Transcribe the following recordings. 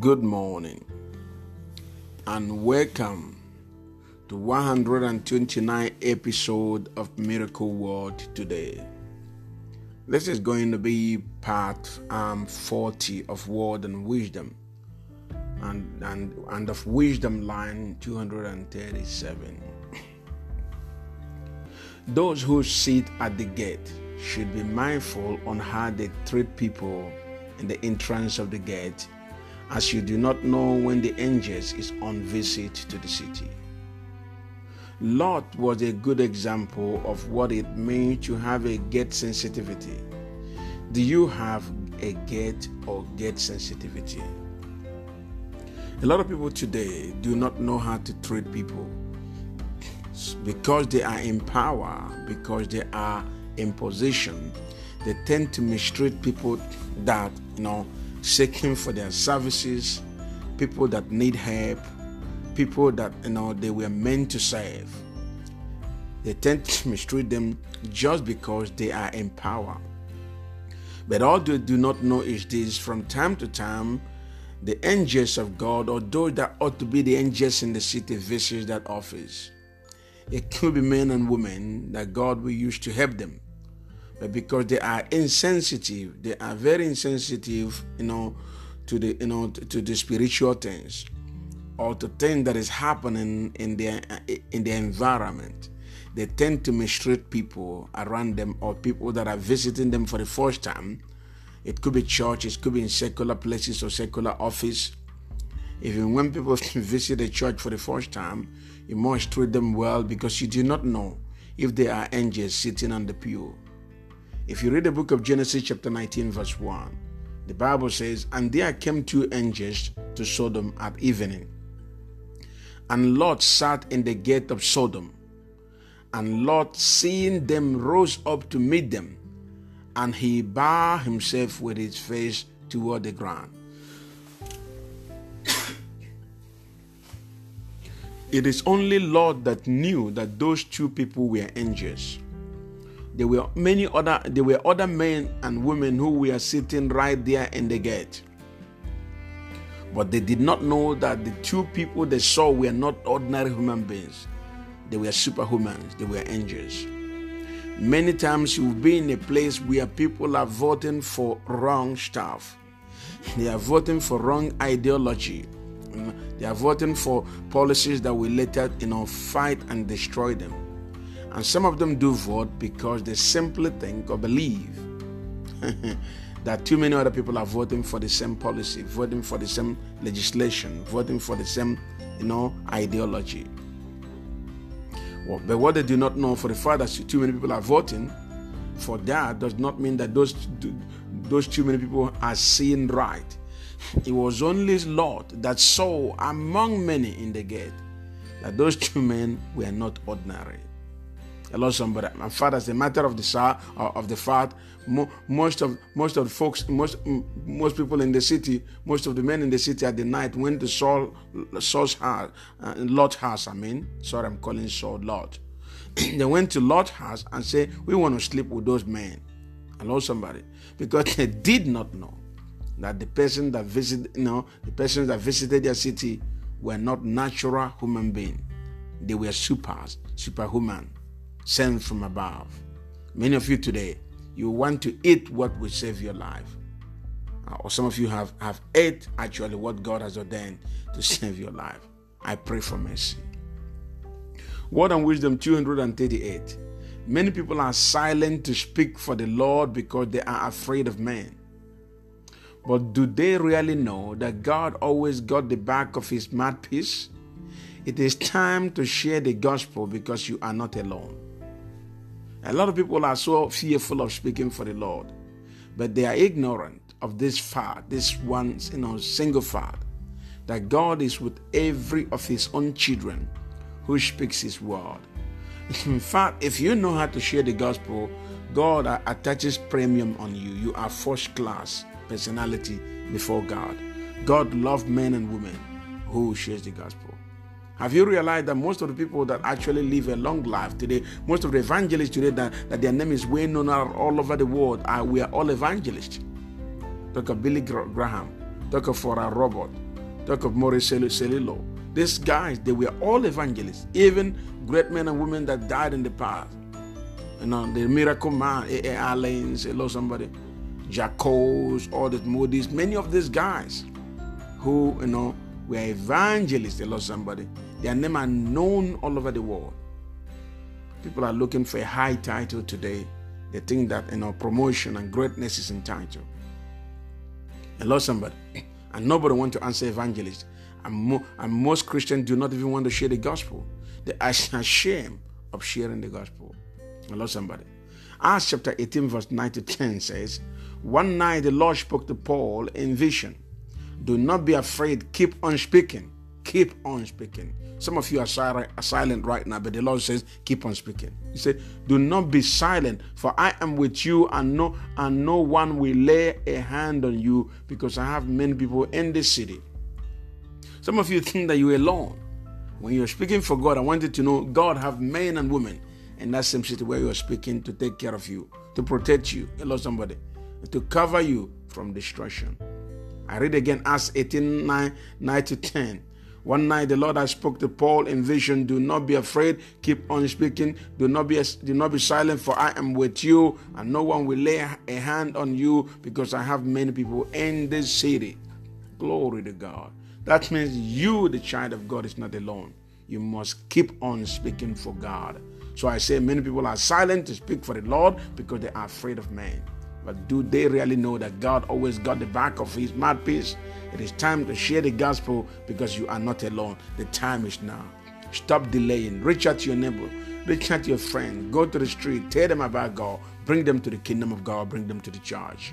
Good morning and welcome to 129 episode of Miracle World today. This is going to be part um, 40 of Word and Wisdom and, and, and of Wisdom line 237. Those who sit at the gate should be mindful on how they treat people in the entrance of the gate as you do not know when the angels is on visit to the city. Lot was a good example of what it means to have a gate sensitivity. Do you have a gate or gate sensitivity? A lot of people today do not know how to treat people because they are in power, because they are in position. They tend to mistreat people that, you know, seeking for their services, people that need help, people that you know they were meant to serve. They tend to mistreat them just because they are in power. But all they do not know is this from time to time, the angels of God, or those that ought to be the angels in the city, visit that office. It could be men and women that God will use to help them because they are insensitive, they are very insensitive, you know, to the you know to, the spiritual things or to things that is happening in their in their environment. They tend to mistreat people around them or people that are visiting them for the first time. It could be church, it could be in secular places or secular office. Even when people visit a church for the first time, you must treat them well because you do not know if they are angels sitting on the pew if you read the book of Genesis, chapter 19, verse 1, the Bible says, And there came two angels to Sodom at evening. And Lot sat in the gate of Sodom. And Lot, seeing them, rose up to meet them. And he bowed himself with his face toward the ground. it is only Lot that knew that those two people were angels. There were many other there were other men and women who were sitting right there in the gate. But they did not know that the two people they saw were not ordinary human beings. They were superhumans, they were angels. Many times you've been in a place where people are voting for wrong stuff. They are voting for wrong ideology. Mm, they are voting for policies that will later, you know, fight and destroy them. And some of them do vote because they simply think or believe that too many other people are voting for the same policy, voting for the same legislation, voting for the same, you know, ideology. Well, but what they do not know for the fact that too many people are voting for that does not mean that those those too many people are seeing right. It was only Lot that saw among many in the gate that those two men were not ordinary. Hello, somebody. My father, as a matter of the uh, of the fact, most of most of the folks, most most people in the city, most of the men in the city at the night went to Saul Saul's house, uh, Lot's house. I mean, sorry, I'm calling Saul Lot. they went to Lot's house and said, "We want to sleep with those men." I Hello, somebody, because they did not know that the person that visited, you know, the persons that visited their city were not natural human beings. They were supers, superhuman sent from above. Many of you today, you want to eat what will save your life. Uh, or some of you have, have ate actually what God has ordained to save your life. I pray for mercy. Word and Wisdom 238. Many people are silent to speak for the Lord because they are afraid of men. But do they really know that God always got the back of his mouthpiece? It is time to share the gospel because you are not alone. A lot of people are so fearful of speaking for the Lord, but they are ignorant of this fact, this one, you know, single fact, that God is with every of His own children who speaks His word. In fact, if you know how to share the gospel, God attaches premium on you. You are first class personality before God. God loves men and women who shares the gospel. Have you realized that most of the people that actually live a long life today, most of the evangelists today, that, that their name is well known all over the world, are we are all evangelists. Talk of Billy Graham, talk of Oral Roberts, Talk of Morris Cerullo. These guys, they were all evangelists, even great men and women that died in the past. You know, the miracle man, A. A. Allen, hello somebody, Jacques, all the Moody's, many of these guys who, you know, were evangelists, hello somebody. Their name are known all over the world. People are looking for a high title today. They think that you know promotion and greatness is in title. Hello, somebody. And nobody want to answer evangelist. And, mo- and most Christians do not even want to share the gospel. They are ashamed of sharing the gospel. Hello, somebody. Acts chapter 18, verse 9 to 10 says, One night the Lord spoke to Paul in vision. Do not be afraid, keep on speaking. Keep on speaking. Some of you are silent right now, but the Lord says, keep on speaking. He said, do not be silent, for I am with you, and no, and no one will lay a hand on you, because I have many people in this city. Some of you think that you're alone. When you're speaking for God, I want you to know God have men and women in that same city where you're speaking to take care of you, to protect you. Hello, somebody. To cover you from destruction. I read again Acts 18 9, 9 to 10. One night the Lord I spoke to Paul in vision. Do not be afraid. Keep on speaking. Do not be do not be silent, for I am with you, and no one will lay a hand on you, because I have many people in this city. Glory to God. That means you, the child of God, is not alone. You must keep on speaking for God. So I say many people are silent to speak for the Lord because they are afraid of man. But do they really know that God always got the back of his mouthpiece? It is time to share the gospel because you are not alone. The time is now. Stop delaying. Reach out to your neighbor. Reach out to your friend. Go to the street. Tell them about God. Bring them to the kingdom of God. Bring them to the church.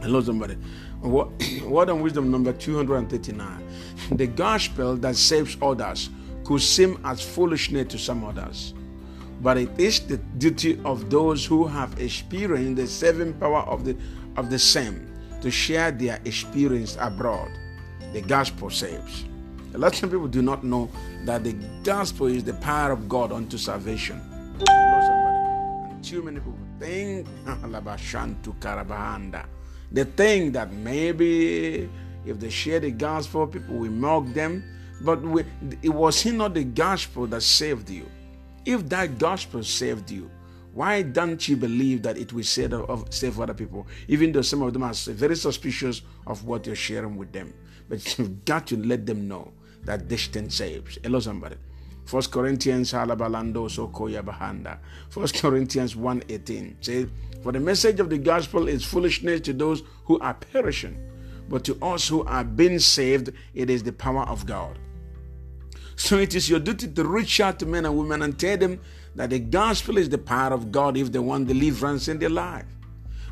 Hello, somebody. Word and wisdom number 239. The gospel that saves others could seem as foolishness to some others but it is the duty of those who have experienced the saving power of the of the same to share their experience abroad. The gospel saves. A lot of people do not know that the gospel is the power of God unto salvation. And too many people think they think that maybe if they share the gospel, people will mock them. But it was not the gospel that saved you. If that gospel saved you, why don't you believe that it will save, of, save other people, even though some of them are very suspicious of what you're sharing with them? But you've got to let them know that this thing saves. Hello, somebody. First Corinthians halabalando sokoya bahanda. First Corinthians 1:18 says, For the message of the gospel is foolishness to those who are perishing, but to us who are being saved, it is the power of God. So it is your duty to reach out to men and women and tell them that the gospel is the power of God if they want deliverance in their life.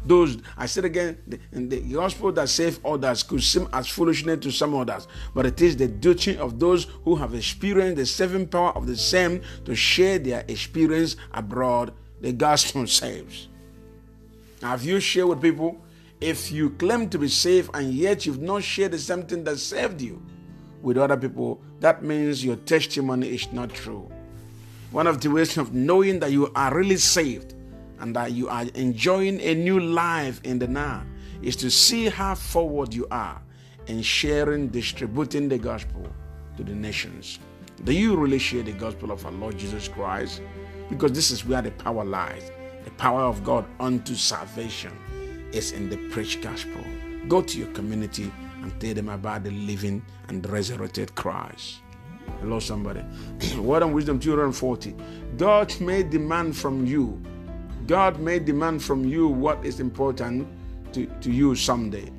Those, I said again, the, the gospel that saves others could seem as foolishness to some others, but it is the duty of those who have experienced the saving power of the same to share their experience abroad. The gospel saves. Have you shared with people? If you claim to be saved and yet you've not shared the same thing that saved you, with other people, that means your testimony is not true. One of the ways of knowing that you are really saved and that you are enjoying a new life in the now is to see how forward you are in sharing, distributing the gospel to the nations. Do you really share the gospel of our Lord Jesus Christ? Because this is where the power lies. The power of God unto salvation is in the preached gospel. Go to your community and tell them about the living and resurrected Christ. Hello, somebody. Word and Wisdom 240. God may demand from you. God may demand from you what is important to, to you someday.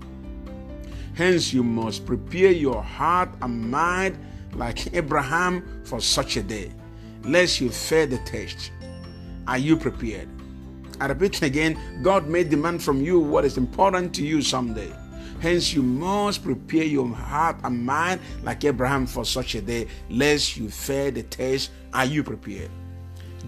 Hence, you must prepare your heart and mind like Abraham for such a day, lest you fear the test. Are you prepared? I repeat again God may demand from you what is important to you someday. Hence, you must prepare your heart and mind like Abraham for such a day, lest you fear the test. Are you prepared?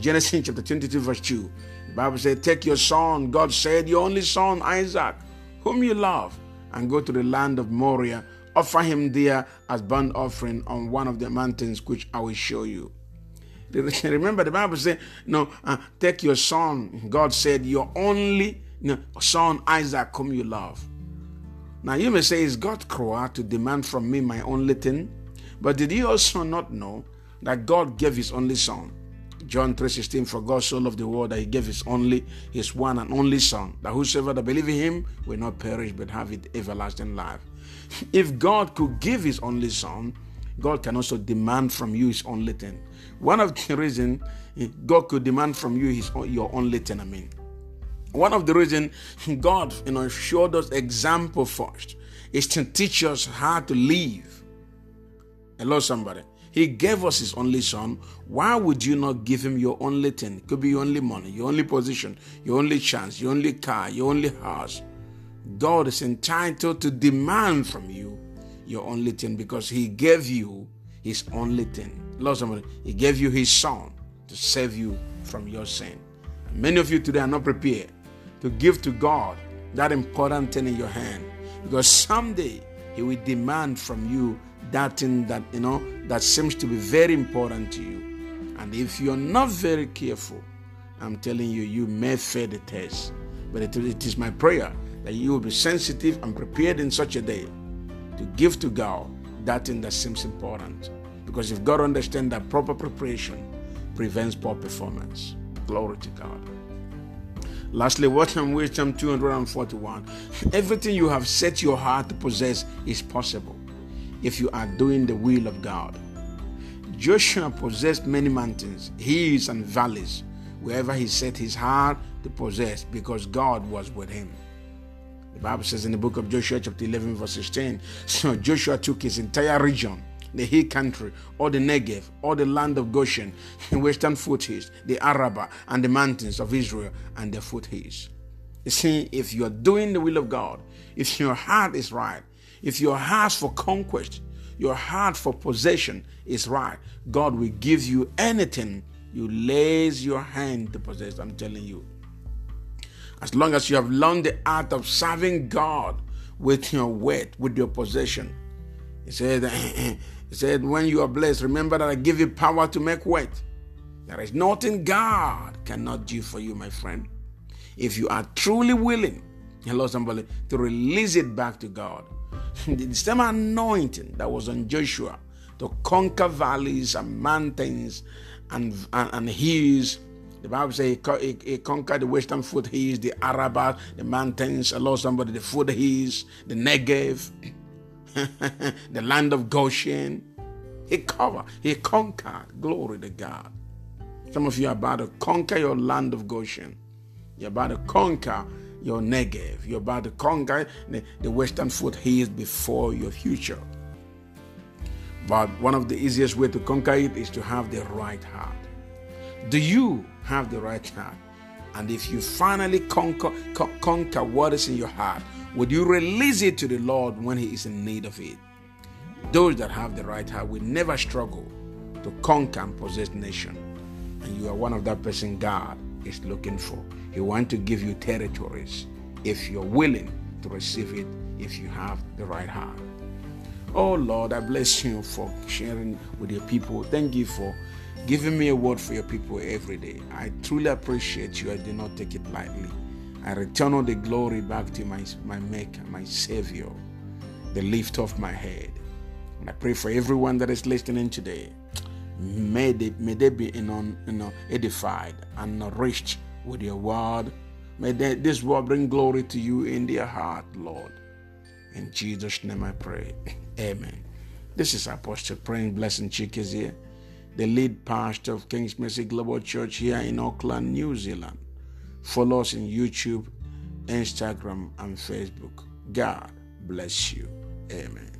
Genesis chapter 22, verse 2. The Bible said, Take your son, God said, your only son, Isaac, whom you love, and go to the land of Moriah. Offer him there as burnt offering on one of the mountains which I will show you. Remember, the Bible said, No, uh, take your son. God said, Your only son, Isaac, whom you love. Now you may say, Is God cruel to demand from me my only thing? But did you also not know that God gave his only son? John 3:16 For God so loved the world that he gave his only his one and only son that whosoever that believe in him will not perish but have it everlasting life. If God could give his only son, God can also demand from you his only thing. One of the reasons God could demand from you his your only thing, I mean. One of the reasons God, you know, showed us example first is to teach us how to live. Hello, somebody. He gave us his only son. Why would you not give him your only thing? It could be your only money, your only position, your only chance, your only car, your only house. God is entitled to demand from you your only thing because he gave you his only thing. Lord, somebody, he gave you his son to save you from your sin. Many of you today are not prepared to give to God that important thing in your hand because someday He will demand from you that thing that you know that seems to be very important to you. And if you're not very careful, I'm telling you, you may fail the test. But it, it is my prayer that you will be sensitive and prepared in such a day to give to God that thing that seems important. Because if God understands that proper preparation prevents poor performance. Glory to God. Lastly, Word and Wisdom 241? Everything you have set your heart to possess is possible if you are doing the will of God. Joshua possessed many mountains, hills, and valleys wherever he set his heart to possess because God was with him. The Bible says in the book of Joshua, chapter 11, verse 16 so Joshua took his entire region the hill country, or the Negev, or the land of Goshen, the western foothills, the Arabah, and the mountains of Israel and their foothills. You see, if you're doing the will of God, if your heart is right, if your heart for conquest, your heart for possession is right, God will give you anything you lays your hand to possess. I'm telling you. As long as you have learned the art of serving God with your weight, with your possession. He said, He said, When you are blessed, remember that I give you power to make weight. There is nothing God cannot do for you, my friend. If you are truly willing, hello, somebody, to release it back to God. the same anointing that was on Joshua to conquer valleys and mountains and, and, and hills. The Bible says he, he, conquered the western foothills, the Arabah, the mountains, hello, somebody, the foothills, the Negev. the land of Goshen. He covered, he conquered. Glory to God. Some of you are about to conquer your land of Goshen. You're about to conquer your Negev. You're about to conquer the, the western foothills before your future. But one of the easiest way to conquer it is to have the right heart. Do you have the right heart? And if you finally conquer, conquer what is in your heart, would you release it to the Lord when He is in need of it? Those that have the right heart will never struggle to conquer and possess nation. And you are one of that person God is looking for. He wants to give you territories if you're willing to receive it, if you have the right heart. Oh Lord, I bless you for sharing with your people. Thank you for giving me a word for your people every day. I truly appreciate you. I do not take it lightly. I return all the glory back to my, my Maker, my Savior, the lift of my head. And I pray for everyone that is listening today. May they, may they be in on, you know, edified and nourished with your word. May they, this word bring glory to you in their heart, Lord. In Jesus' name I pray. Amen. This is Apostle Praying Blessing Chikes here, the lead pastor of King's Mercy Global Church here in Auckland, New Zealand. Follow us in YouTube, Instagram, and Facebook. God bless you. Amen.